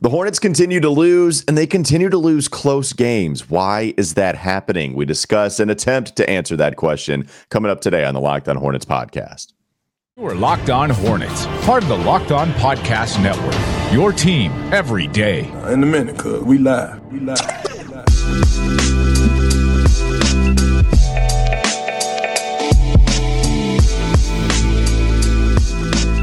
The Hornets continue to lose and they continue to lose close games. Why is that happening? We discuss an attempt to answer that question coming up today on the Locked On Hornets podcast. We're Locked On Hornets, part of the Locked On Podcast Network. Your team every day. In a minute, cuz we live. We live. We live.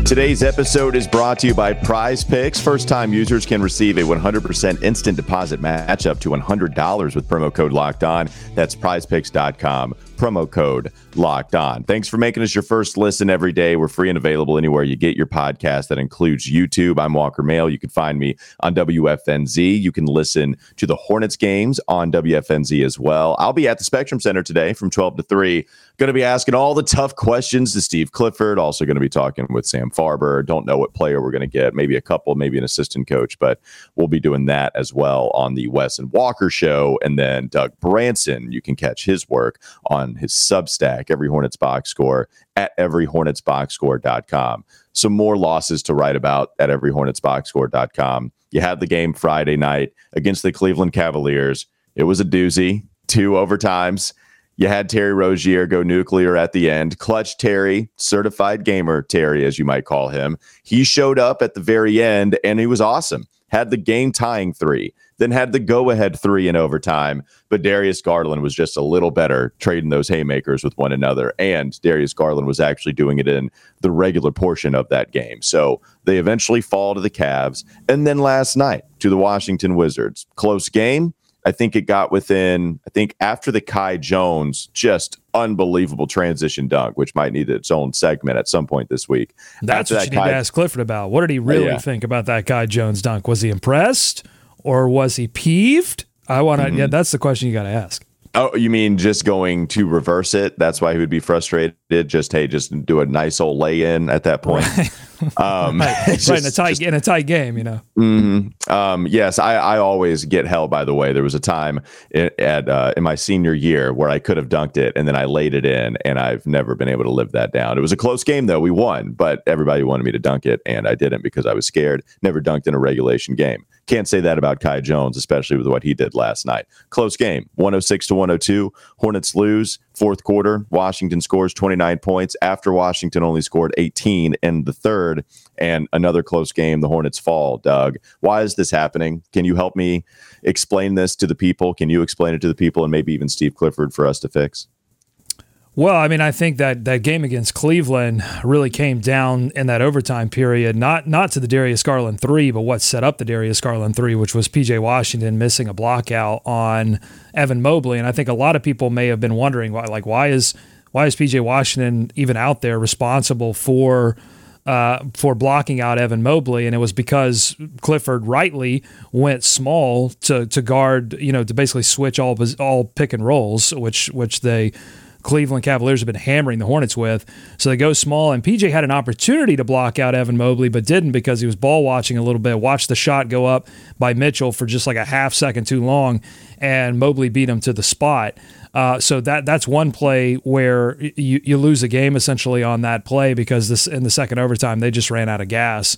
Today's episode is brought to you by Prize Picks. First time users can receive a 100% instant deposit match up to $100 with promo code locked on. That's prizepicks.com promo code locked on. Thanks for making us your first listen every day. We're free and available anywhere you get your podcast. That includes YouTube. I'm Walker Mehl. You can find me on WFNZ. You can listen to the Hornets games on WFNZ as well. I'll be at the Spectrum Center today from 12 to 3. Going to be asking all the tough questions to Steve Clifford. Also going to be talking with Sam Farber. Don't know what player we're going to get. Maybe a couple, maybe an assistant coach, but we'll be doing that as well on the Wes and Walker show. And then Doug Branson, you can catch his work on his Substack, Every Hornets Box Score, at everyhornetsboxscore.com. Some more losses to write about at everyhornetsboxscore.com. You had the game Friday night against the Cleveland Cavaliers. It was a doozy, two overtimes. You had Terry Rozier go nuclear at the end. Clutch Terry, certified gamer Terry, as you might call him. He showed up at the very end and he was awesome. Had the game tying three then had the go ahead three in overtime. But Darius Garland was just a little better trading those haymakers with one another. And Darius Garland was actually doing it in the regular portion of that game. So they eventually fall to the Cavs. And then last night to the Washington Wizards. Close game. I think it got within, I think after the Kai Jones, just unbelievable transition dunk, which might need its own segment at some point this week. That's after what that you Kai, need to ask Clifford about. What did he really yeah. think about that Kai Jones dunk? Was he impressed? or was he peeved? I want to. Mm-hmm. Yeah, that's the question you got to ask. Oh, you mean just going to reverse it? That's why he would be frustrated. Did just hey, just do a nice old lay in at that point. Right. Um, right. Just, right. in a tight just, in a tight game, you know. Mm-hmm. Um, yes, I, I always get hell. By the way, there was a time in, at uh, in my senior year where I could have dunked it and then I laid it in, and I've never been able to live that down. It was a close game though. We won, but everybody wanted me to dunk it, and I didn't because I was scared. Never dunked in a regulation game. Can't say that about Kai Jones, especially with what he did last night. Close game, 106 to 102. Hornets lose. Fourth quarter, Washington scores 29 points after Washington only scored 18 in the third. And another close game, the Hornets fall. Doug, why is this happening? Can you help me explain this to the people? Can you explain it to the people and maybe even Steve Clifford for us to fix? Well, I mean, I think that that game against Cleveland really came down in that overtime period, not not to the Darius Garland three, but what set up the Darius Garland three, which was PJ Washington missing a block out on Evan Mobley. And I think a lot of people may have been wondering why, like, why is why is PJ Washington even out there responsible for uh, for blocking out Evan Mobley, and it was because Clifford rightly went small to to guard, you know, to basically switch all all pick and rolls, which which they Cleveland Cavaliers have been hammering the Hornets with. So they go small, and PJ had an opportunity to block out Evan Mobley, but didn't because he was ball watching a little bit. Watched the shot go up by Mitchell for just like a half second too long, and Mobley beat him to the spot. Uh, so that that's one play where you, you lose a game essentially on that play because this in the second overtime they just ran out of gas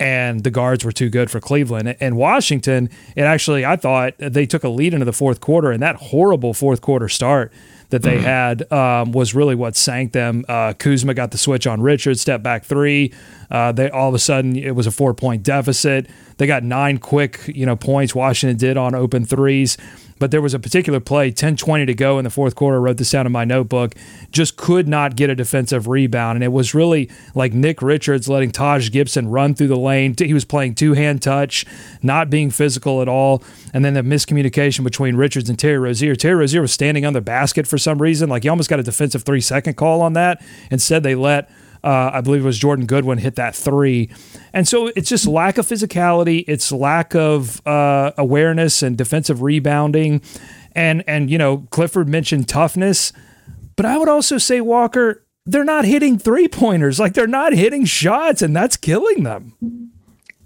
and the guards were too good for Cleveland. And Washington, it actually, I thought they took a lead into the fourth quarter, and that horrible fourth quarter start that they mm-hmm. had um, was really what sank them. Uh, Kuzma got the switch on Richard, step back three. Uh, they all of a sudden it was a four point deficit. They got nine quick you know points. Washington did on open threes. But there was a particular play, 10 20 to go in the fourth quarter. I wrote this down in my notebook. Just could not get a defensive rebound. And it was really like Nick Richards letting Taj Gibson run through the lane. He was playing two hand touch, not being physical at all. And then the miscommunication between Richards and Terry Rozier. Terry Rozier was standing on the basket for some reason. Like he almost got a defensive three second call on that. Instead, they let uh, I believe it was Jordan Goodwin hit that three. And so it's just lack of physicality, it's lack of uh, awareness and defensive rebounding. And, and, you know, Clifford mentioned toughness, but I would also say, Walker, they're not hitting three pointers. Like they're not hitting shots, and that's killing them.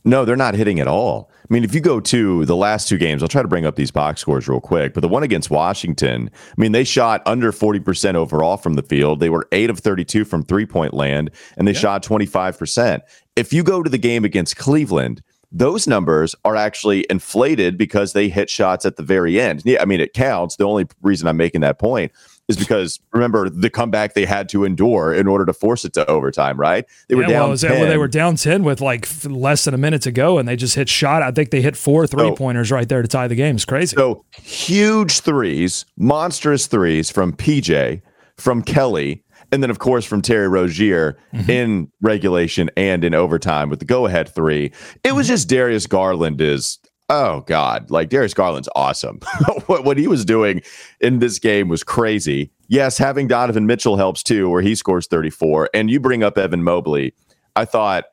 No, they're not hitting at all. I mean, if you go to the last two games, I'll try to bring up these box scores real quick. But the one against Washington, I mean, they shot under 40% overall from the field. They were 8 of 32 from three point land, and they yeah. shot 25%. If you go to the game against Cleveland, those numbers are actually inflated because they hit shots at the very end. Yeah, I mean, it counts. The only reason I'm making that point is because remember the comeback they had to endure in order to force it to overtime, right? They were yeah, down. Well, 10. Well, they were down 10 with like less than a minute to go, and they just hit shot. I think they hit four three pointers right there to tie the game. It's crazy. So huge threes, monstrous threes from PJ, from Kelly, and then of course from Terry Rozier mm-hmm. in regulation and in overtime with the go-ahead three. It mm-hmm. was just Darius Garland is oh god, like Darius Garland's awesome. what, what he was doing in this game was crazy. Yes, having Donovan Mitchell helps too, where he scores 34. And you bring up Evan Mobley. I thought,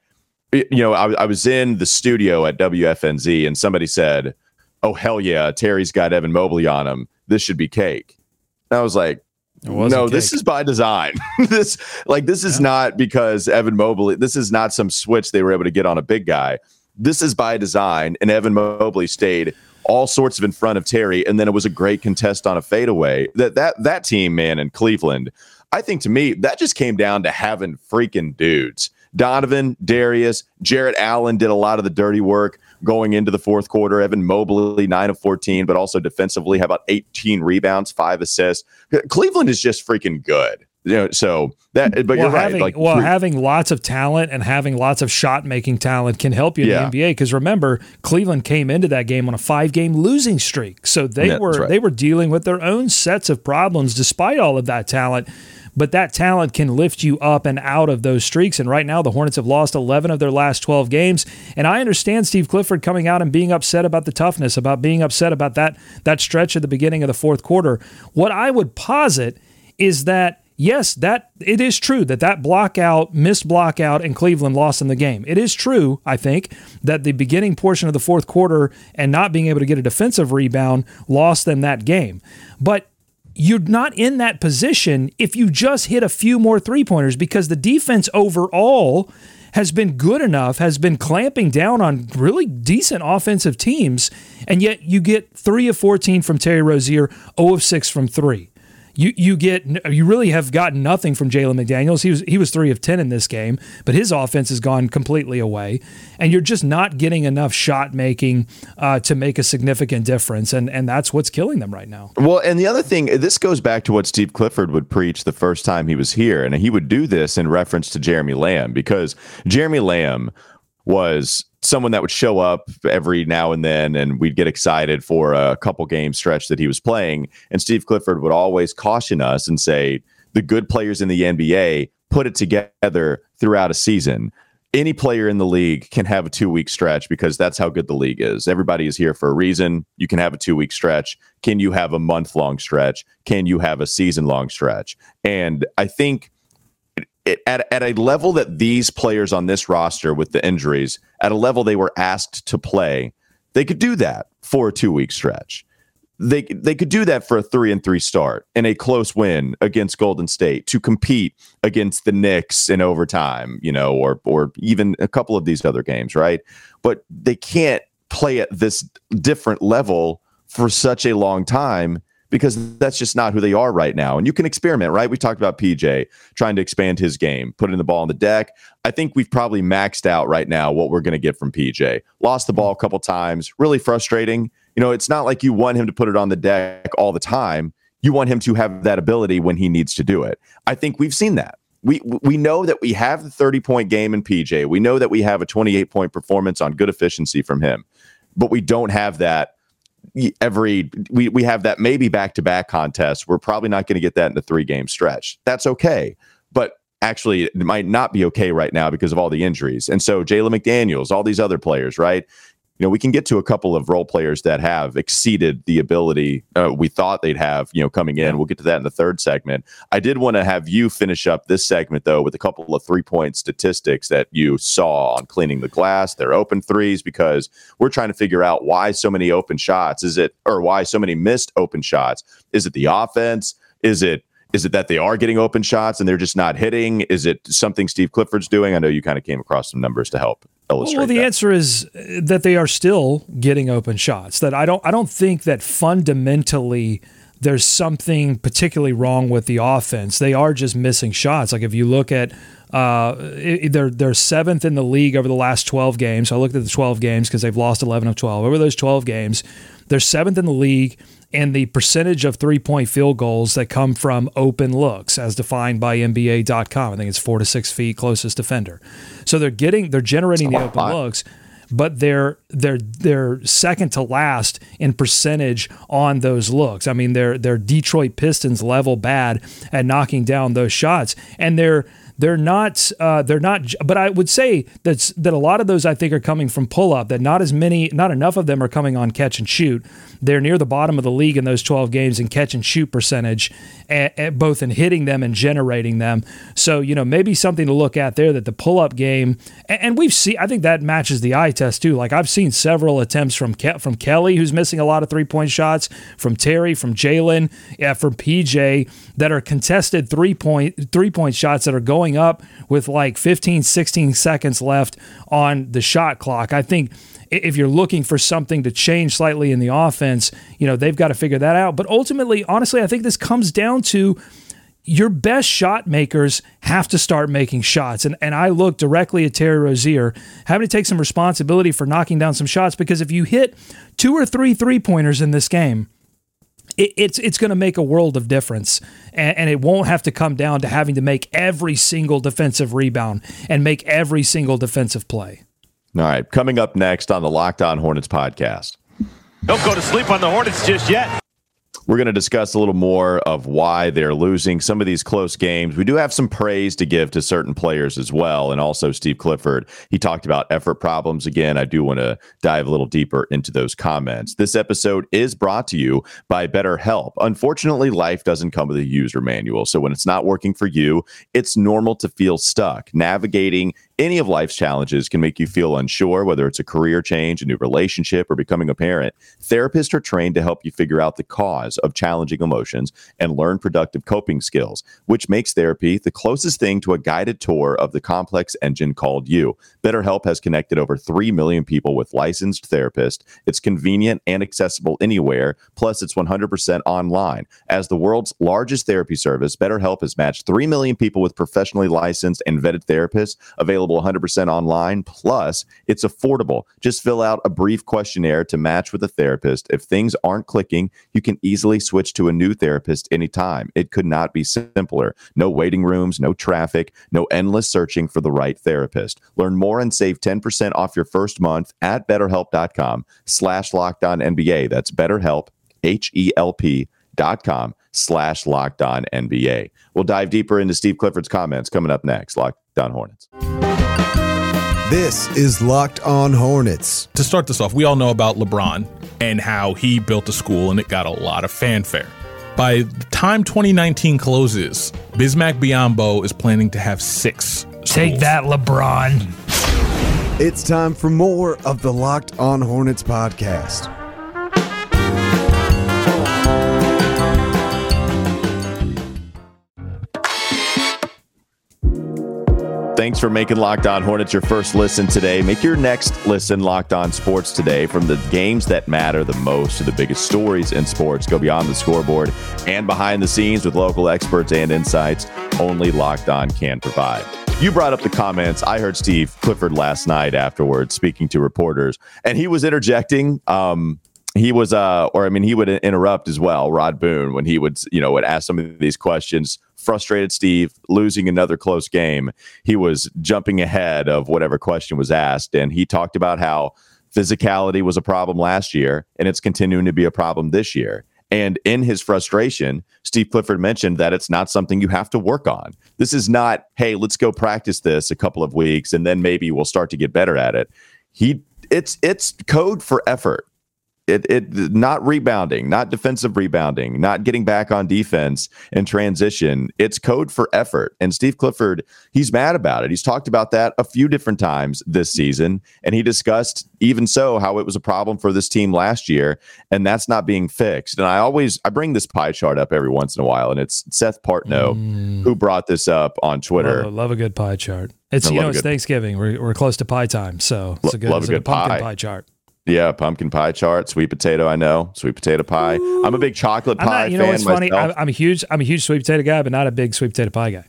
you know, I, I was in the studio at WFNZ and somebody said, "Oh hell yeah, Terry's got Evan Mobley on him. This should be cake." And I was like, no, this is by design. this like this is yeah. not because Evan Mobley. This is not some switch they were able to get on a big guy. This is by design, and Evan Mobley stayed all sorts of in front of Terry, and then it was a great contest on a fadeaway. That that that team, man, in Cleveland, I think to me that just came down to having freaking dudes. Donovan, Darius, Jarrett Allen did a lot of the dirty work going into the fourth quarter. Evan Mobley, 9 of 14, but also defensively, how about 18 rebounds, five assists? Cleveland is just freaking good. You know, so that, but well, you're having, right. Like, well, having lots of talent and having lots of shot making talent can help you in yeah. the NBA. Because remember, Cleveland came into that game on a five game losing streak, so they yeah, were right. they were dealing with their own sets of problems despite all of that talent but that talent can lift you up and out of those streaks. And right now, the Hornets have lost 11 of their last 12 games. And I understand Steve Clifford coming out and being upset about the toughness, about being upset about that, that stretch at the beginning of the fourth quarter. What I would posit is that yes, that it is true that that blockout, missed blockout, and Cleveland lost in the game. It is true, I think, that the beginning portion of the fourth quarter and not being able to get a defensive rebound lost them that game. But you're not in that position if you just hit a few more three pointers because the defense overall has been good enough, has been clamping down on really decent offensive teams, and yet you get three of 14 from Terry Rozier, 0 of 6 from three you you get you really have gotten nothing from Jalen McDaniels. He was he was three of ten in this game, but his offense has gone completely away, and you're just not getting enough shot making uh, to make a significant difference, and and that's what's killing them right now. Well, and the other thing, this goes back to what Steve Clifford would preach the first time he was here, and he would do this in reference to Jeremy Lamb because Jeremy Lamb was someone that would show up every now and then and we'd get excited for a couple game stretch that he was playing and Steve Clifford would always caution us and say the good players in the NBA put it together throughout a season any player in the league can have a two week stretch because that's how good the league is. Everybody is here for a reason. You can have a two week stretch. Can you have a month long stretch? Can you have a season long stretch? And I think it, at, at a level that these players on this roster with the injuries, at a level they were asked to play, they could do that for a two week stretch. They they could do that for a three and three start in a close win against Golden State to compete against the Knicks in overtime, you know, or or even a couple of these other games, right? But they can't play at this different level for such a long time because that's just not who they are right now. And you can experiment, right? We talked about PJ trying to expand his game, putting the ball on the deck. I think we've probably maxed out right now what we're going to get from PJ. Lost the ball a couple times, really frustrating. You know, it's not like you want him to put it on the deck all the time. You want him to have that ability when he needs to do it. I think we've seen that. We we know that we have the 30 point game in PJ. We know that we have a 28 point performance on good efficiency from him. But we don't have that every we we have that maybe back to back contest. We're probably not going to get that in a three game stretch. That's okay, but actually it might not be okay right now because of all the injuries. And so Jalen McDaniels, all these other players, right? You know, we can get to a couple of role players that have exceeded the ability uh, we thought they'd have, you know, coming in. We'll get to that in the third segment. I did want to have you finish up this segment, though, with a couple of three point statistics that you saw on cleaning the glass, their open threes, because we're trying to figure out why so many open shots. Is it, or why so many missed open shots? Is it the offense? Is it, is it that they are getting open shots and they're just not hitting? Is it something Steve Clifford's doing? I know you kind of came across some numbers to help illustrate. Well, the that. answer is uh, that they are still getting open shots. That I don't I don't think that fundamentally there's something particularly wrong with the offense. They are just missing shots. Like if you look at uh, they're they're seventh in the league over the last 12 games. So I looked at the 12 games because they've lost 11 of 12. Over those 12 games, they're seventh in the league and the percentage of three point field goals that come from open looks, as defined by NBA.com. I think it's four to six feet closest defender. So they're getting they're generating the open looks but they're they're they're second to last in percentage on those looks. I mean, they're they're Detroit Pistons level bad at knocking down those shots, and they're they're not uh, they're not but i would say that's that a lot of those i think are coming from pull up that not as many not enough of them are coming on catch and shoot. They're near the bottom of the league in those 12 games in catch and shoot percentage both in hitting them and generating them. So you know maybe something to look at there that the pull up game and, and we've seen i think that matches the eye test too. Like i've seen several attempts from Ke- from kelly who's missing a lot of three point shots from terry from jalen yeah, from pj that are contested three point three point shots that are going going up with like 15, 16 seconds left on the shot clock. I think if you're looking for something to change slightly in the offense, you know, they've got to figure that out. But ultimately, honestly, I think this comes down to your best shot makers have to start making shots. And, and I look directly at Terry Rozier having to take some responsibility for knocking down some shots because if you hit two or three three pointers in this game, it, it's it's going to make a world of difference, and, and, it won't have to come down to having to make every single defensive rebound and make every single defensive play. All right, coming up next on the Locked On Hornets podcast. Don't go to sleep on the Hornets just yet. We're going to discuss a little more of why they're losing some of these close games. We do have some praise to give to certain players as well. And also, Steve Clifford, he talked about effort problems. Again, I do want to dive a little deeper into those comments. This episode is brought to you by BetterHelp. Unfortunately, life doesn't come with a user manual. So when it's not working for you, it's normal to feel stuck. Navigating any of life's challenges can make you feel unsure, whether it's a career change, a new relationship, or becoming a parent. Therapists are trained to help you figure out the cause of challenging emotions and learn productive coping skills, which makes therapy the closest thing to a guided tour of the complex engine called you. BetterHelp has connected over 3 million people with licensed therapists. It's convenient and accessible anywhere, plus, it's 100% online. As the world's largest therapy service, BetterHelp has matched 3 million people with professionally licensed and vetted therapists available available 100% online. Plus, it's affordable. Just fill out a brief questionnaire to match with a therapist. If things aren't clicking, you can easily switch to a new therapist anytime. It could not be simpler. No waiting rooms, no traffic, no endless searching for the right therapist. Learn more and save 10% off your first month at betterhelp.com slash locked on NBA. That's betterhelp, H-E-L-P dot com slash locked on NBA. We'll dive deeper into Steve Clifford's comments coming up next. Locked on Hornets. This is Locked On Hornets. To start this off, we all know about LeBron and how he built a school and it got a lot of fanfare. By the time 2019 closes, Bismack Biyombo is planning to have six. Schools. Take that, LeBron. It's time for more of the Locked On Hornets podcast. Thanks for making Locked On Hornets your first listen today. Make your next listen Locked On Sports today. From the games that matter the most to the biggest stories in sports, go beyond the scoreboard and behind the scenes with local experts and insights only Locked On can provide. You brought up the comments. I heard Steve Clifford last night afterwards speaking to reporters, and he was interjecting. Um, he was uh or I mean he would interrupt as well Rod Boone when he would you know would ask some of these questions. Frustrated Steve losing another close game. He was jumping ahead of whatever question was asked and he talked about how physicality was a problem last year and it's continuing to be a problem this year. And in his frustration Steve Clifford mentioned that it's not something you have to work on. This is not hey let's go practice this a couple of weeks and then maybe we'll start to get better at it. He it's it's code for effort it, it not rebounding, not defensive rebounding, not getting back on defense and transition. It's code for effort. And Steve Clifford, he's mad about it. He's talked about that a few different times this season. And he discussed, even so, how it was a problem for this team last year. And that's not being fixed. And I always I bring this pie chart up every once in a while. And it's Seth Partnow mm. who brought this up on Twitter. Love, love a good pie chart. It's you know it's Thanksgiving. We're, we're close to pie time, so it's a good, love it's a good pumpkin pie. pie chart. Yeah, pumpkin pie chart, sweet potato. I know sweet potato pie. I'm a big chocolate I'm pie not, you know fan what's funny? myself. I, I'm a huge I'm a huge sweet potato guy, but not a big sweet potato pie guy.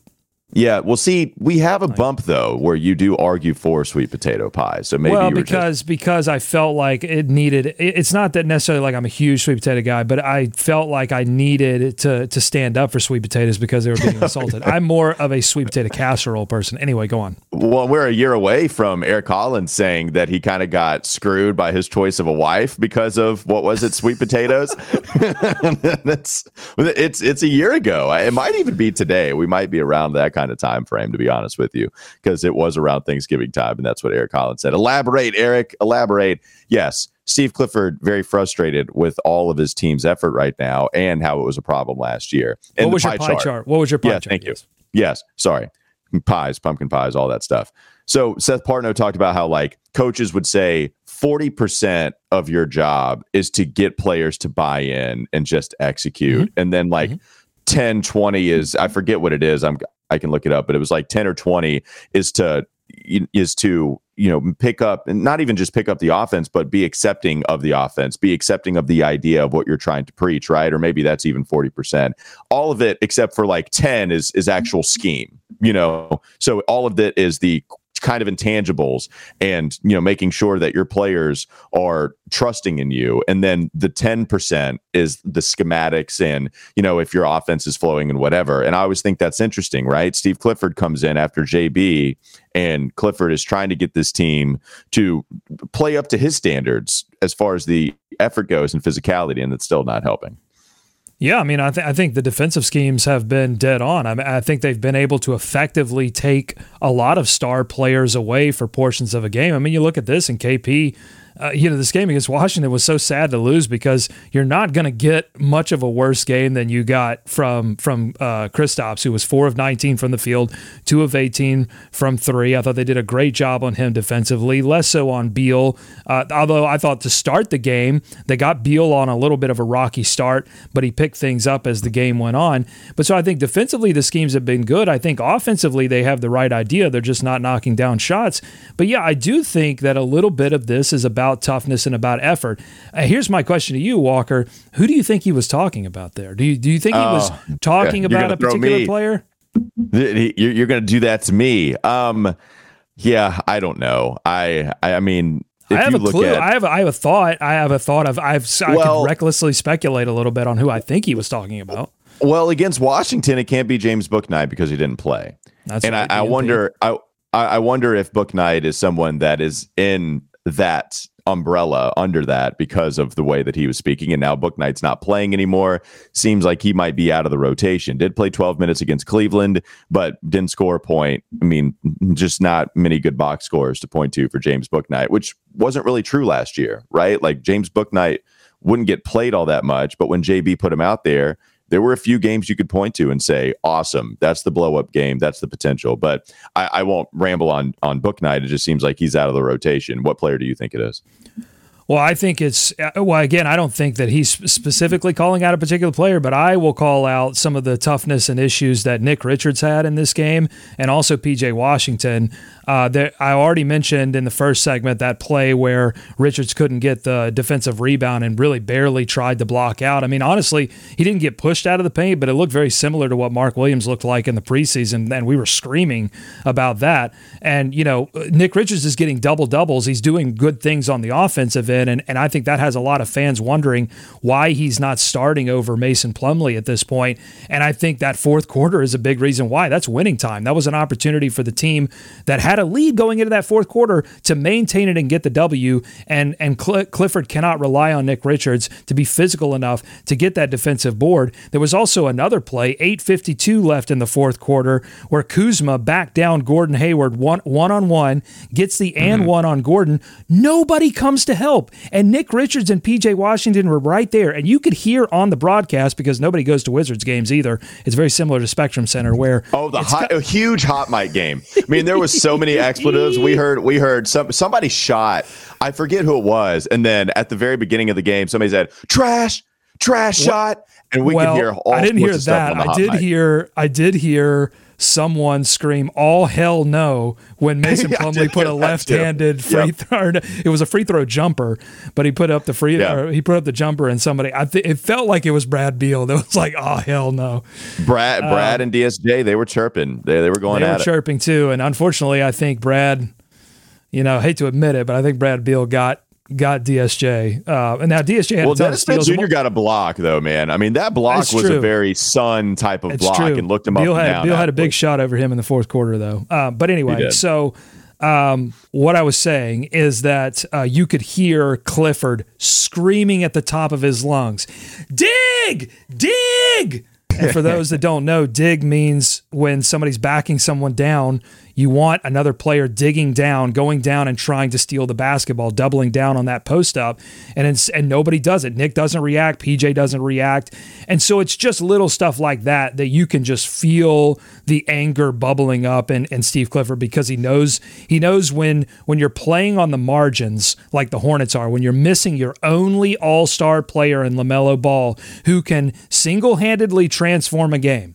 Yeah, well, see, we have a bump though where you do argue for sweet potato pie. So maybe well, were just- because because I felt like it needed. It's not that necessarily like I'm a huge sweet potato guy, but I felt like I needed to to stand up for sweet potatoes because they were being assaulted. I'm more of a sweet potato casserole person. Anyway, go on. well, we're a year away from Eric Collins saying that he kind of got screwed by his choice of a wife because of what was it, sweet potatoes. That's it's it's a year ago. It might even be today. We might be around that kind of time frame, to be honest with you, because it was around Thanksgiving time, and that's what Eric Collins said. Elaborate, Eric. Elaborate. Yes, Steve Clifford very frustrated with all of his team's effort right now and how it was a problem last year. And what was your pie chart? What was your pie Yeah, chart? thank you. Yes. Yes, sorry. Pies, pumpkin pies, all that stuff. So Seth Partnow talked about how like coaches would say 40% of your job is to get players to buy in and just execute. Mm-hmm. And then like mm-hmm. 10, 20 is I forget what it is. I'm I can look it up, but it was like 10 or 20 is to is to you know pick up and not even just pick up the offense but be accepting of the offense be accepting of the idea of what you're trying to preach right? Or maybe that's even 40% all of it except for like 10 is is actual scheme you know? So all of it is the kind of intangibles and you know making sure that your players are trusting in you. And then the 10% is the schematics and you know if your offense is flowing and whatever. And i always think that's interesting right? Steve clifford comes in after jb and clifford is trying to get this team to play up to his standards as far as the effort goes and physicality and it's still not helping Yeah, I mean, I, th- I think the defensive schemes have been dead on. I, mean, I think they've been able to effectively take a lot of star players away for portions of a game. I mean, you look at this and KP. Uh, you know, this game against Washington was so sad to lose because you're not going to get much of a worse game than you got from from uh, Kristaps, who was four of 19 from the field, two of 18 from three. I thought they did a great job on him defensively, less so on Beal. Uh, although I thought to start the game, they got Beal on a little bit of a rocky start, but he picked things up as the game went on. But so I think defensively the schemes have been good. I think offensively they have the right idea. They're just not knocking down shots. But yeah, I do think that a little bit of this is about toughness and about effort. Uh, here's my question to you, Walker. Who do you think he was talking about there? Do you do you think he was Oh, talking about a particular me. player? You're, going to do that to me. Um, yeah, I don't know. I, I, I mean, if I have you a look clue. at, I have I have a thought. I have a thought of I've I Well- could recklessly speculate a little bit on who I think he was talking about. well, against Washington, it can't be James Bouknight because he didn't play. That's and right, I, I wonder, I, I I wonder if Bouknight is someone that is in that umbrella under that because of the way that he was speaking. And now Bouknight's not playing anymore. Seems like he might be out of the rotation. Did play 12 minutes against Cleveland, but didn't score a point. I mean, just not many good box scores to point to for James Bouknight, which wasn't really true last year, right? Like James Bouknight wouldn't get played all that much, but when JB put him out there, there were a few games you could point to and say, "Awesome, that's the blow up game, that's the potential." But I, I won't ramble on on Bouknight. It just seems like he's out of the rotation. What player do you think it is? Well, I think it's uh, well. Again, I don't think that he's specifically calling out a particular player, but I will call out some of the toughness and issues that Nick Richards had in this game, and also PJ Washington. Uh, there, I already mentioned in the first segment that play where Richards couldn't get the defensive rebound and really barely tried to block out. I mean, honestly, he didn't get pushed out of the paint, but it looked very similar to what Mark Williams looked like in the preseason, and we were screaming about that. And you know, Nick Richards is getting double doubles. He's doing good things on the offensive end, and and I think that has a lot of fans wondering why he's not starting over Mason Plumlee at this point. And I think that fourth quarter is a big reason why. That's winning time. That was an opportunity for the team that had a lead going into that fourth quarter to maintain it and get the W. And and Cl- Clifford cannot rely on Nick Richards to be physical enough to get that defensive board. There was also another play, 8:52 left in the fourth quarter, where Kuzma backed down Gordon Hayward one one on one, gets the and mm-hmm. one on Gordon. Nobody comes to help, and Nick Richards and PJ Washington were right there, and you could hear on the broadcast because nobody goes to Wizards games either. It's very similar to Spectrum Center, where Oh, the hot, a huge hot mic game. I mean, there was so many expletives. We heard, we heard some somebody shot. I forget who it was, and then at the very beginning of the game, somebody said "trash, trash shot," and we well, could hear. All I didn't hear sorts of stuff that. I did hear. I did hear someone scream "All hell no" when Mason Yeah, I Plumlee did put a left-handed free Yep. throw. It was a free throw jumper, but he put up the free. Yeah. Or he put up the jumper, and somebody. I th- it felt like it was Brad Beal that was like, "Oh hell no." Brad, uh, Brad, and DSJ, they were chirping. They they were going they at were chirping too, and unfortunately, I think Brad. You know, hate to admit it, but I think Brad Beal got got DSJ, uh, and now DSJ had Well, Dennis. Smith Jr. got a block though, man. I mean, that block That's was true. a very Sun type of block true. and looked him Beal up had, down. Beal had a big shot over him in the fourth quarter, though. Uh, but anyway, so um, what I was saying is that uh, you could hear Clifford screaming at the top of his lungs, "Dig, dig!" And for those that don't know, dig means when somebody's backing someone down, you want another player digging down, going down and trying to steal the basketball, doubling down on that post up. And and nobody does it. Nick doesn't react, PJ doesn't react. And so it's just little stuff like that that you can just feel the anger bubbling up in, in Steve Clifford because he knows he knows when when you're playing on the margins like the Hornets are, when you're missing your only all-star player in LaMelo Ball who can single-handedly transform a game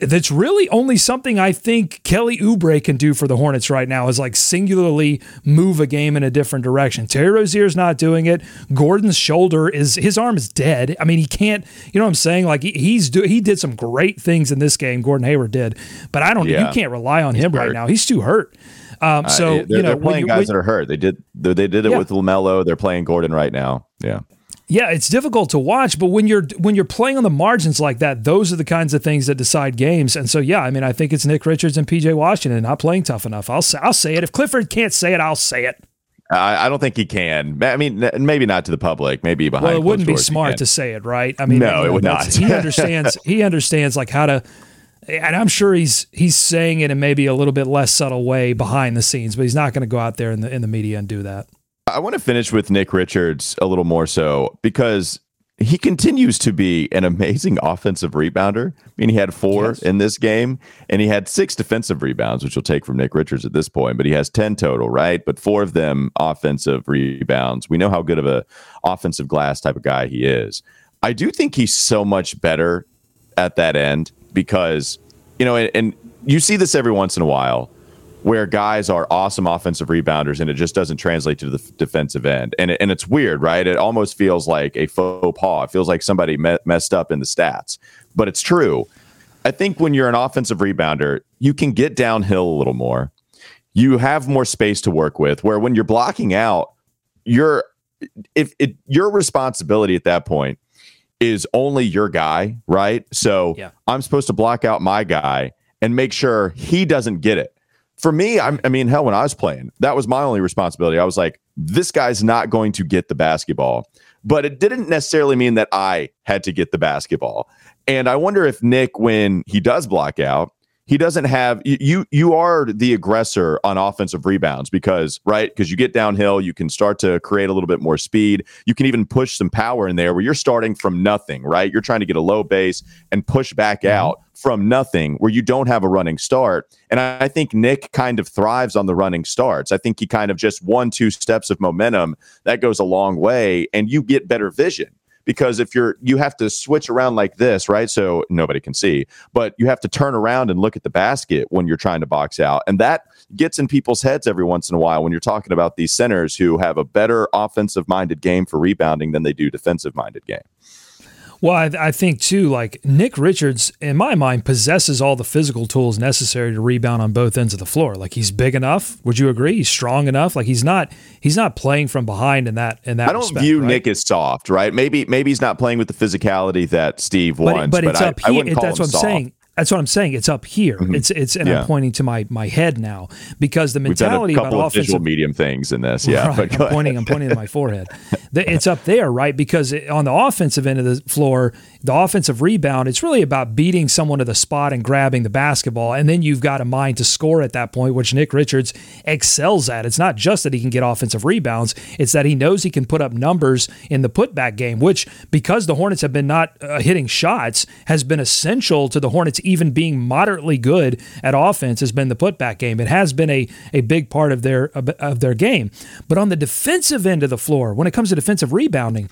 that's really only something I think Kelly Oubre can do for the Hornets right now is like singularly move a game in a different direction. Terry Rozier's not doing it. Gordon's shoulder is his arm is dead. I mean, he can't. You know what I'm saying? Like he's do he did some great things in this game. Gordon Hayward did, but I don't. Yeah. You can't rely on him right now. He's too hurt. Um, so Uh, they're, you know they're when playing you- guys when- that are hurt. They did they they did it Yeah. with LaMelo. They're playing Gordon right now. Yeah. Yeah, it's difficult to watch, but when you're when you're playing on the margins like that, those are the kinds of things that decide games. And so, yeah, I mean, I think it's Nick Richards and PJ Washington not playing tough enough. I'll say, I'll say it. If Clifford can't say it, I'll say it. I, I don't think he can. I mean, maybe not to the public. Maybe behind. Well, it wouldn't be closed doors he smart to say it, right? I mean, No, it would not. he understands. He understands like how to, and I'm sure he's he's saying it in maybe a little bit less subtle way behind the scenes, but he's not going to go out there in the in the media and do that. I want to finish with Nick Richards a little more so because he continues to be an amazing offensive rebounder. I mean, he had four Yes. in this game, and he had six defensive rebounds, which you'll take from Nick Richards at this point. But he has ten total, right? But four of them offensive rebounds. We know how good of a offensive glass type of guy he is. I do think he's so much better at that end because you know, and, and you see this every once in a while where guys are awesome offensive rebounders and it just doesn't translate to the f- defensive end. And, it, and it's weird, right? It almost feels like a faux pas. It feels like somebody me- messed up in the stats, but it's true. I think when you're an offensive rebounder, you can get downhill a little more. You have more space to work with. Where when you're blocking out, you're if it your responsibility at that point is only your guy, right? So Yeah. I'm supposed to block out my guy and make sure he doesn't get it. For me, I'm, I mean, hell, when I was playing, that was my only responsibility. I was like, this guy's not going to get the basketball. But it didn't necessarily mean that I had to get the basketball. And I wonder if Nick, when he does block out, he doesn't have you you, are the aggressor on offensive rebounds because right because you get downhill you can start to create a little bit more speed. You can even push some power in there where you're starting from nothing right? You're trying to get a low base and push back mm-hmm. out from nothing where you don't have a running start. And I, I think nick kind of thrives on the running starts. I think he kind of just one two steps of momentum that goes a long way and you get better vision because if you're you have to switch around like this right? So nobody can see but you have to turn around and look at the basket when you're trying to box out. And that gets in people's heads every once in a while when you're talking about these centers who have a better offensive minded game for rebounding than they do defensive minded game Well, I, I think too, like Nick Richards, in my mind, possesses all the physical tools necessary to rebound on both ends of the floor. Like he's big enough. Would you agree? He's strong enough. Like he's not he's not playing from behind in that in that. I don't respect, view right? Nick as soft, right? Maybe maybe he's not playing with the physicality that Steve but, wants, but it's I, up here. that's what I'm soft. Saying. That's what I'm saying. It's up here. It's it's and Yeah. I'm pointing to my my head now because the We've done a mentality about couple of visual offensive medium things in this, yeah. Right. I'm ahead. pointing. I'm pointing to my forehead. It's up there, right? Because on the offensive end of the floor, the offensive rebound, it's really about beating someone to the spot and grabbing the basketball, and then you've got a mind to score at that point, which Nick Richards excels at. It's not just that he can get offensive rebounds; it's that he knows he can put up numbers in the putback game, which because the Hornets have been not uh, hitting shots, has been essential to the Hornets even being moderately good at offense. Has been the putback game. It has been a a big part of their of, their game. But on the defensive end of the floor, when it comes to defensive rebounding,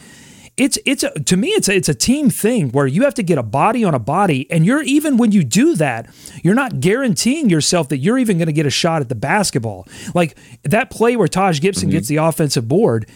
it's it's a, to me it's a, it's a team thing where you have to get a body on a body, and you're even when you do that, you're not guaranteeing yourself that you're even going to get a shot at the basketball. Like that play where Taj Gibson gets mm-hmm. the offensive board,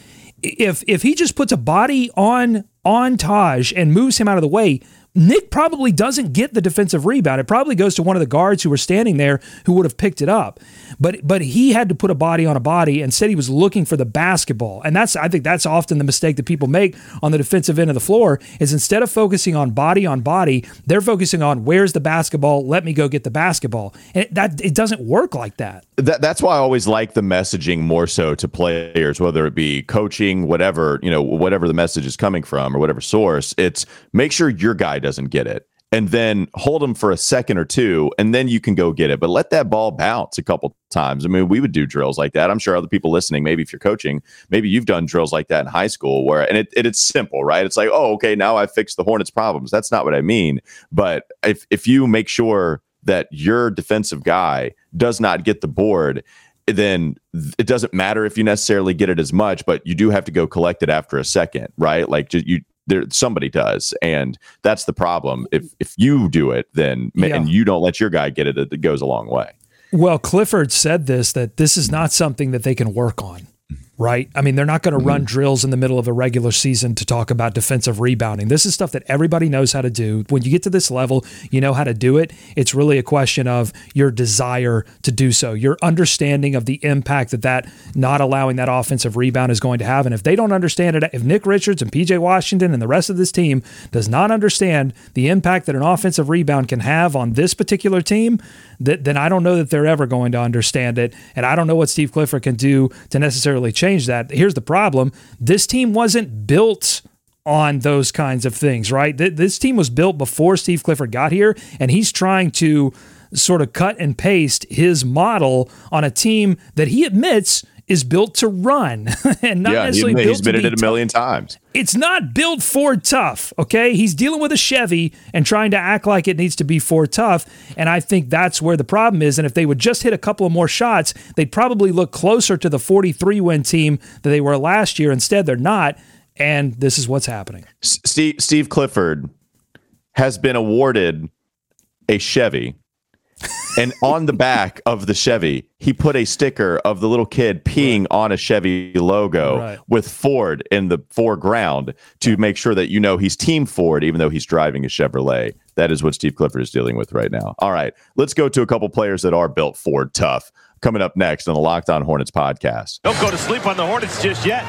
if if he just puts a body on on Taj and moves him out of the way, Nick probably doesn't get the defensive rebound. It probably goes to one of the guards who were standing there who would have picked it up. But but he had to put a body on a body and said he was looking for the basketball. And that's I think that's often the mistake that people make on the defensive end of the floor is instead of focusing on body on body, they're focusing on where's the basketball? Let me go get the basketball. And it, that it doesn't work like that. That, that's why I always like the messaging more so to players, whether it be coaching, whatever, you know, whatever the message is coming from or whatever source. It's make sure your guy doesn't get it and then hold him for a second or two, and then you can go get it. But let that ball bounce a couple times. I mean, we would do drills like that. I'm sure other people listening, maybe if you're coaching, maybe you've done drills like that in high school where, and it, it, it's simple, right? It's like, oh, okay, now I fixed the Hornets' problems. That's not what I mean. But if if you make sure that your defensive guy does not get the board, then it doesn't matter if you necessarily get it as much, but you do have to go collect it after a second, right? Like you there somebody does. And that's the problem. If if you do it then Yeah. and you don't let your guy get it it goes a long way. Well, Clifford said this that this is not something that they can work on, right? I mean, they're not going to run mm-hmm. drills in the middle of a regular season to talk about defensive rebounding. This is stuff that everybody knows how to do. When you get to this level, you know how to do it. It's really a question of your desire to do so, your understanding of the impact that that not allowing that offensive rebound is going to have. And if they don't understand it, if Nick Richards and PJ Washington and the rest of this team does not understand the impact that an offensive rebound can have on this particular team, then I don't know that they're ever going to understand it. And I don't know what Steve Clifford can do to necessarily change that. Here's the problem this team wasn't built on those kinds of things, right? Th- This team was built before Steve Clifford got here, and he's trying to sort of cut and paste his model on a team that he admits is built to run and not yeah he necessarily built he's to admitted be it a tough million times it's not built Ford tough, okay? He's dealing with a Chevy and trying to act like it needs to be Ford tough. And I think that's where the problem is. And if they would just hit a couple of more shots, they'd probably look closer to the 43 win team that they were last year. Instead, they're not. And this is what's happening. Steve steve clifford has been awarded a chevy and on the back of the Chevy, he put a sticker of the little kid peeing on a Chevy logo Right. with Ford in the foreground to make sure that you know he's Team Ford, even though he's driving a Chevrolet. That is what Steve Clifford is dealing with right now. All right, let's go to a couple players that are built Ford tough. Coming up next on the Locked On Hornets podcast. Don't go to sleep on the Hornets just yet.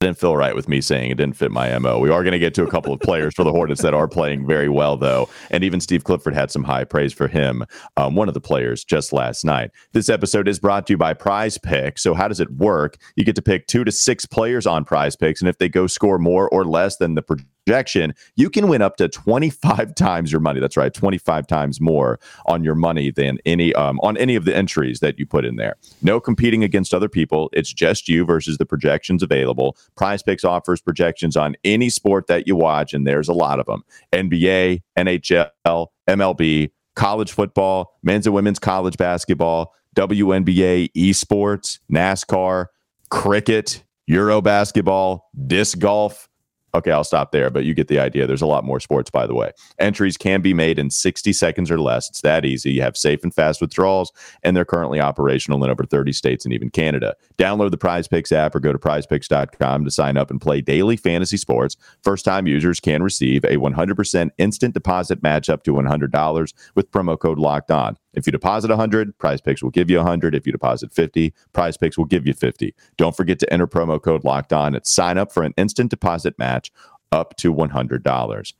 Didn't feel right with me saying it didn't fit my MO. We are going to get to a couple of players for the Hornets that are playing very well, though. And even Steve Clifford had some high praise for him, um, one of the players just last night. This episode is brought to you by Prize Pick. So, how does it work? You get to pick two to six players on Prize Picks. And if they go score more or less than the projection, you can win up to 25 times your money. That's right, 25 times more on your money than any um, on any of the entries that you put in there. No competing against other people. It's just you versus the projections available. Prize Picks offers projections on any sport that you watch, and there's a lot of them NBA, NHL, MLB, college football, men's and women's college basketball, WNBA, esports, NASCAR, cricket, Euro basketball, disc golf. Okay, I'll stop there, but you get the idea. There's a lot more sports, by the way. Entries can be made in 60 seconds or less. It's that easy. You have safe and fast withdrawals, and they're currently operational in over 30 states and even Canada. Download the Prize Picks app or go to prizepicks.com to sign up and play daily fantasy sports. First time users can receive a 100% instant deposit match up to $100 with promo code locked on. If you deposit 100, Prize Picks will give you 100. If you deposit 50, Prize Picks will give you 50. Don't forget to enter promo code locked on and sign up for an instant deposit match up to $100.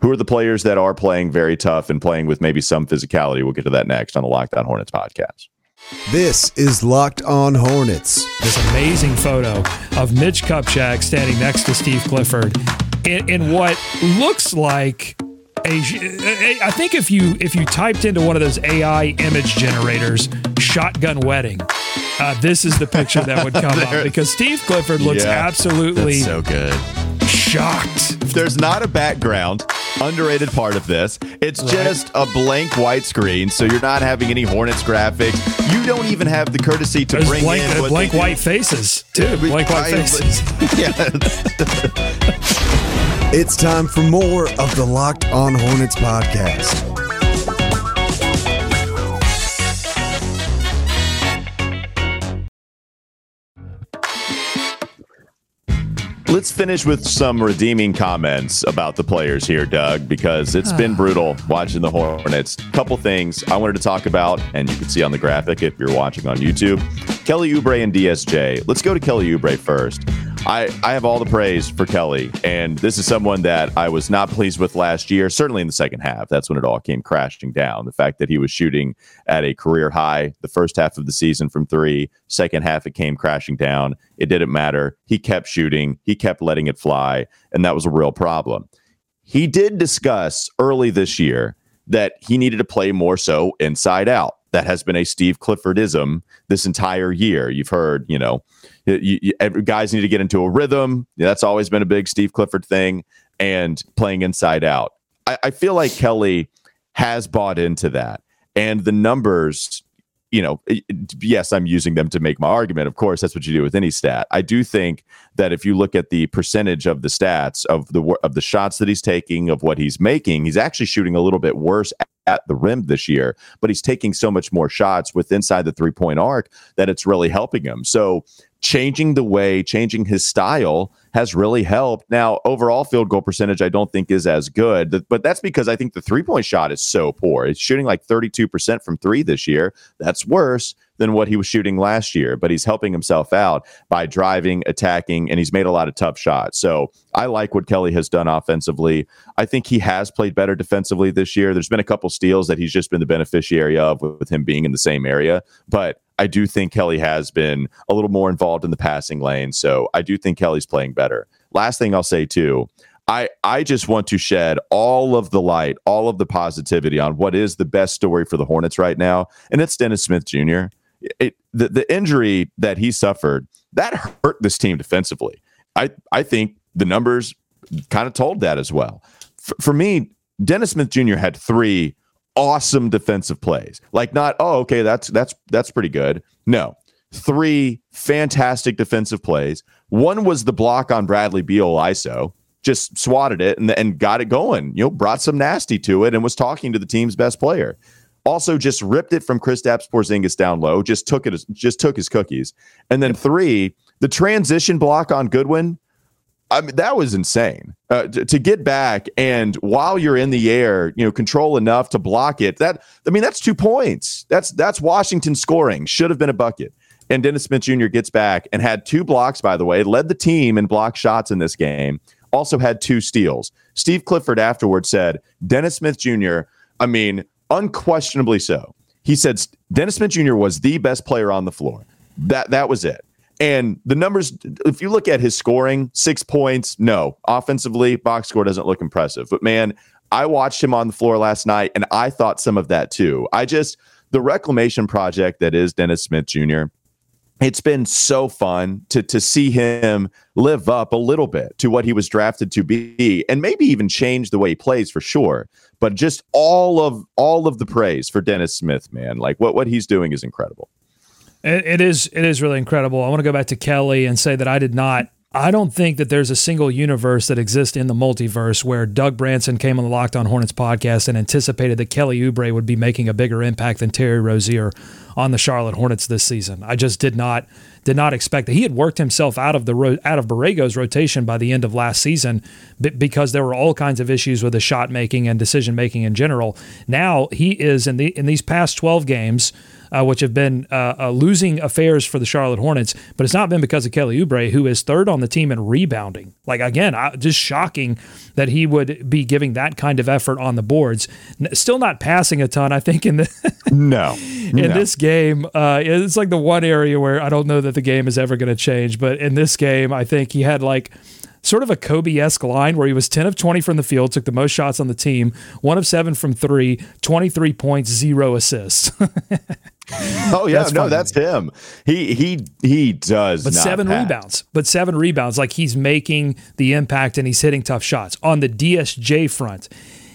Who are the players that are playing very tough and playing with maybe some physicality? We'll get to that next on the Locked On Hornets podcast. This is Locked On Hornets. This amazing photo of Mitch Kupchak standing next to Steve Clifford in, in what looks like a, a- I think if you if you typed into one of those AI image generators, shotgun wedding, uh, this is the picture that would come up because Steve Clifford looks Yeah, absolutely so good. shocked. There's not a background, underrated part of this. It's just a blank white screen, so you're not having any Hornets graphics. You don't even have the courtesy to There's bring blank, in blank they do. white faces too. Yeah, blank white faces. Yeah. It's time for more of the Locked On Hornets podcast. Let's finish with some redeeming comments about the players here, Doug, because it's been brutal watching the Hornets. Couple things I wanted to talk about, and you can see on the graphic if you're watching on YouTube. Kelly Oubre and DSJ. Let's go to Kelly Oubre first. I, I have all the praise for Kelly, and this is someone that I was not pleased with last year, certainly in the second half. That's when it all came crashing down. The fact that he was shooting at a career high the first half of the season from three, second half it came crashing down. It didn't matter. He kept shooting, he kept letting it fly, and that was a real problem. He did discuss early this year that he needed to play more so inside out. That has been a Steve Cliffordism this entire year. You've heard, you know, you, you, guys need to get into a rhythm. That's always been a big Steve Clifford thing, and playing inside out. I, I feel like Kelly has bought into that, and the numbers. You know, yes, I'm using them to make my argument. Of course, that's what you do with any stat. I do think that if you look at the percentage of the stats of the of the shots that he's taking, of what he's making, he's actually shooting a little bit worse at the rim this year, but he's taking so much more shots with inside the three point arc that it's really helping him. So changing the way, changing his style has really helped. Now, overall field goal percentage, I don't think is as good, but that's because I think the three point shot is so poor. It's shooting like 32% from three this year. That's worse than what he was shooting last year, but he's helping himself out by driving, attacking, and he's made a lot of tough shots. So I like what Kelly has done offensively. I think he has played better defensively this year. There's been a couple steals that he's just been the beneficiary of with, with him being in the same area, but I do think Kelly has been a little more involved in the passing lane. So I do think Kelly's playing better. Last thing I'll say too, I, I just want to shed all of the light, all of the positivity on what is the best story for the Hornets right now, and it's Dennis Smith Jr. It, the, the injury that he suffered that hurt this team defensively. I, I think the numbers kind of told that as well. F- for me, Dennis Smith Jr. had three awesome defensive plays. Like not, oh, okay, that's that's that's pretty good. No. Three fantastic defensive plays. One was the block on Bradley Beal ISO, just swatted it and, and got it going. You know, brought some nasty to it and was talking to the team's best player. Also, just ripped it from Kristaps Porzingis down low. Just took it. Just took his cookies. And then three, the transition block on Goodwin. I mean, that was insane. Uh, to, to get back and while you're in the air, you know, control enough to block it. That I mean, that's two points. That's that's Washington scoring. Should have been a bucket. And Dennis Smith Jr. gets back and had two blocks. By the way, led the team in block shots in this game. Also had two steals. Steve Clifford afterwards said, "Dennis Smith Jr. I mean, unquestionably so. He said Dennis Smith Jr. was the best player on the floor. That that was it. And the numbers, if you look at his scoring, six points, no. Offensively, box score doesn't look impressive. But man, I watched him on the floor last night and I thought some of that too. I just, the reclamation project that is Dennis Smith Jr., it's been so fun to to see him live up a little bit to what he was drafted to be and maybe even change the way he plays for sure but just all of all of the praise for Dennis Smith man like what what he's doing is incredible It, it is it is really incredible. I want to go back to Kelly and say that I did not. I don't think that there's a single universe that exists in the multiverse where Doug Branson came on the Locked On Hornets podcast and anticipated that Kelly Oubre would be making a bigger impact than Terry Rozier on the Charlotte Hornets this season. I just did not did not expect that. He had worked himself out of the ro- out of Borrego's rotation by the end of last season b- because there were all kinds of issues with his shot making and decision making in general. Now he is in the in these past 12 games uh, which have been uh, uh, losing affairs for the Charlotte Hornets, but it's not been because of Kelly Oubre, who is third on the team in rebounding. Like again, I, just shocking that he would be giving that kind of effort on the boards. N- still not passing a ton. I think in the no in no. this game, uh, it's like the one area where I don't know that the game is ever going to change. But in this game, I think he had like sort of a Kobe esque line where he was 10 of 20 from the field, took the most shots on the team, one of seven from three, 23 points, zero assists. Oh yeah, that's no, that's him. He he he does. But seven pass. rebounds. But seven rebounds. Like he's making the impact and he's hitting tough shots. On the DSJ front,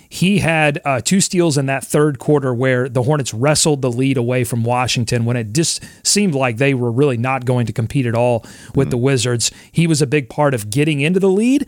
he had uh, two steals in that third quarter where the Hornets wrestled the lead away from Washington when it just seemed like they were really not going to compete at all with mm. the Wizards. He was a big part of getting into the lead.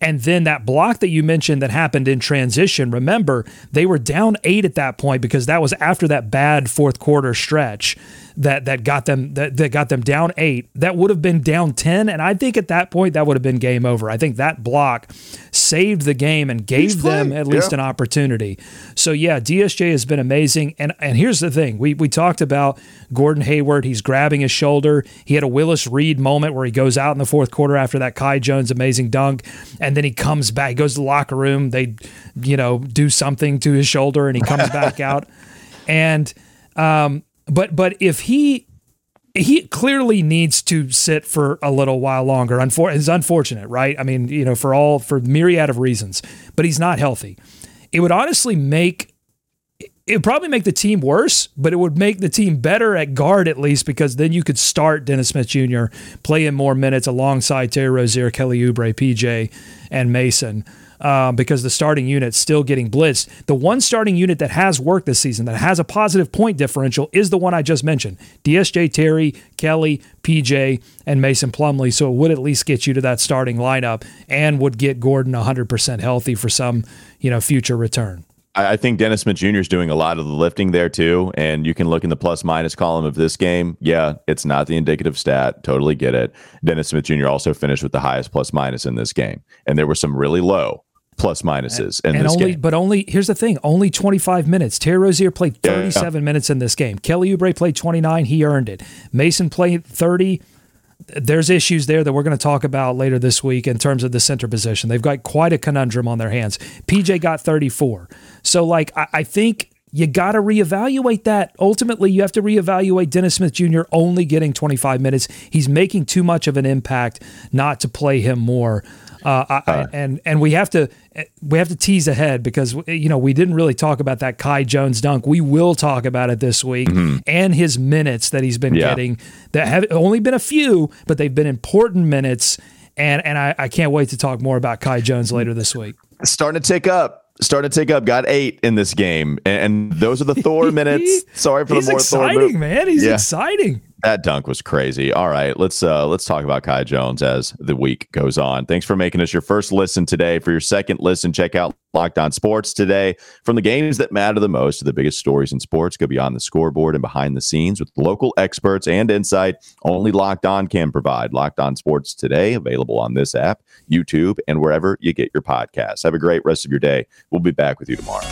And then that block that you mentioned that happened in transition, remember, they were down eight at that point because that was after that bad fourth quarter stretch that that got them that, that got them down eight. That would have been down ten, and I think at that point that would have been game over. I think that block saved the game and gave them at least yeah. an opportunity. So yeah, DSJ has been amazing. And and here's the thing: we we talked about Gordon Hayward. He's grabbing his shoulder. He had a Willis Reed moment where he goes out in the fourth quarter after that Kai Jones amazing dunk, and then he comes back. He goes to the locker room. They, you know, do something to his shoulder, and he comes back out. And um, but but if he he clearly needs to sit for a little while longer. Unfor- it's unfortunate, right? I mean, you know, for all for myriad of reasons, but he's not healthy. It would honestly make it would probably make the team worse, but it would make the team better at guard at least because then you could start Dennis Smith Jr. playing more minutes alongside Terry Rozier, Kelly Oubre, PJ, and Mason um, because the starting unit's still getting blitzed. The one starting unit that has worked this season, that has a positive point differential, is the one I just mentioned DSJ Terry, Kelly, PJ, and Mason Plumlee. So it would at least get you to that starting lineup and would get Gordon 100% healthy for some you know future return. I think Dennis Smith Jr. is doing a lot of the lifting there too. And you can look in the plus minus column of this game. Yeah, it's not the indicative stat. Totally get it. Dennis Smith Jr. also finished with the highest plus minus in this game. And there were some really low plus minuses in and this only, game. But only here's the thing: only 25 minutes. Terry Rozier played 37 yeah. minutes in this game. Kelly Oubre played 29. He earned it. Mason played 30. There's issues there that we're going to talk about later this week in terms of the center position. They've got quite a conundrum on their hands. PJ got 34. So, like, I, I think you got to reevaluate that. Ultimately, you have to reevaluate Dennis Smith Jr. only getting 25 minutes. He's making too much of an impact not to play him more. Uh, I, uh, and and we have to we have to tease ahead because you know we didn't really talk about that Kai Jones dunk. We will talk about it this week mm-hmm. and his minutes that he's been yeah. getting. That have only been a few, but they've been important minutes. And and I, I can't wait to talk more about Kai Jones later this week. Starting to tick up starting to take up. Got eight in this game, and, those are the Thor minutes. Sorry for the more exciting, Thor move. man. He's yeah. exciting. That dunk was crazy. All right, let's uh let's talk about Kai Jones as the week goes on. Thanks for making us your first listen today. For your second listen, check out Locked On Sports today. From the games that matter the most to the biggest stories in sports, go beyond the scoreboard and behind the scenes with local experts and insight only Locked On can provide. Locked On Sports today, available on this app, YouTube, and wherever you get your podcasts. Have a great rest of your day. We'll be back with you tomorrow.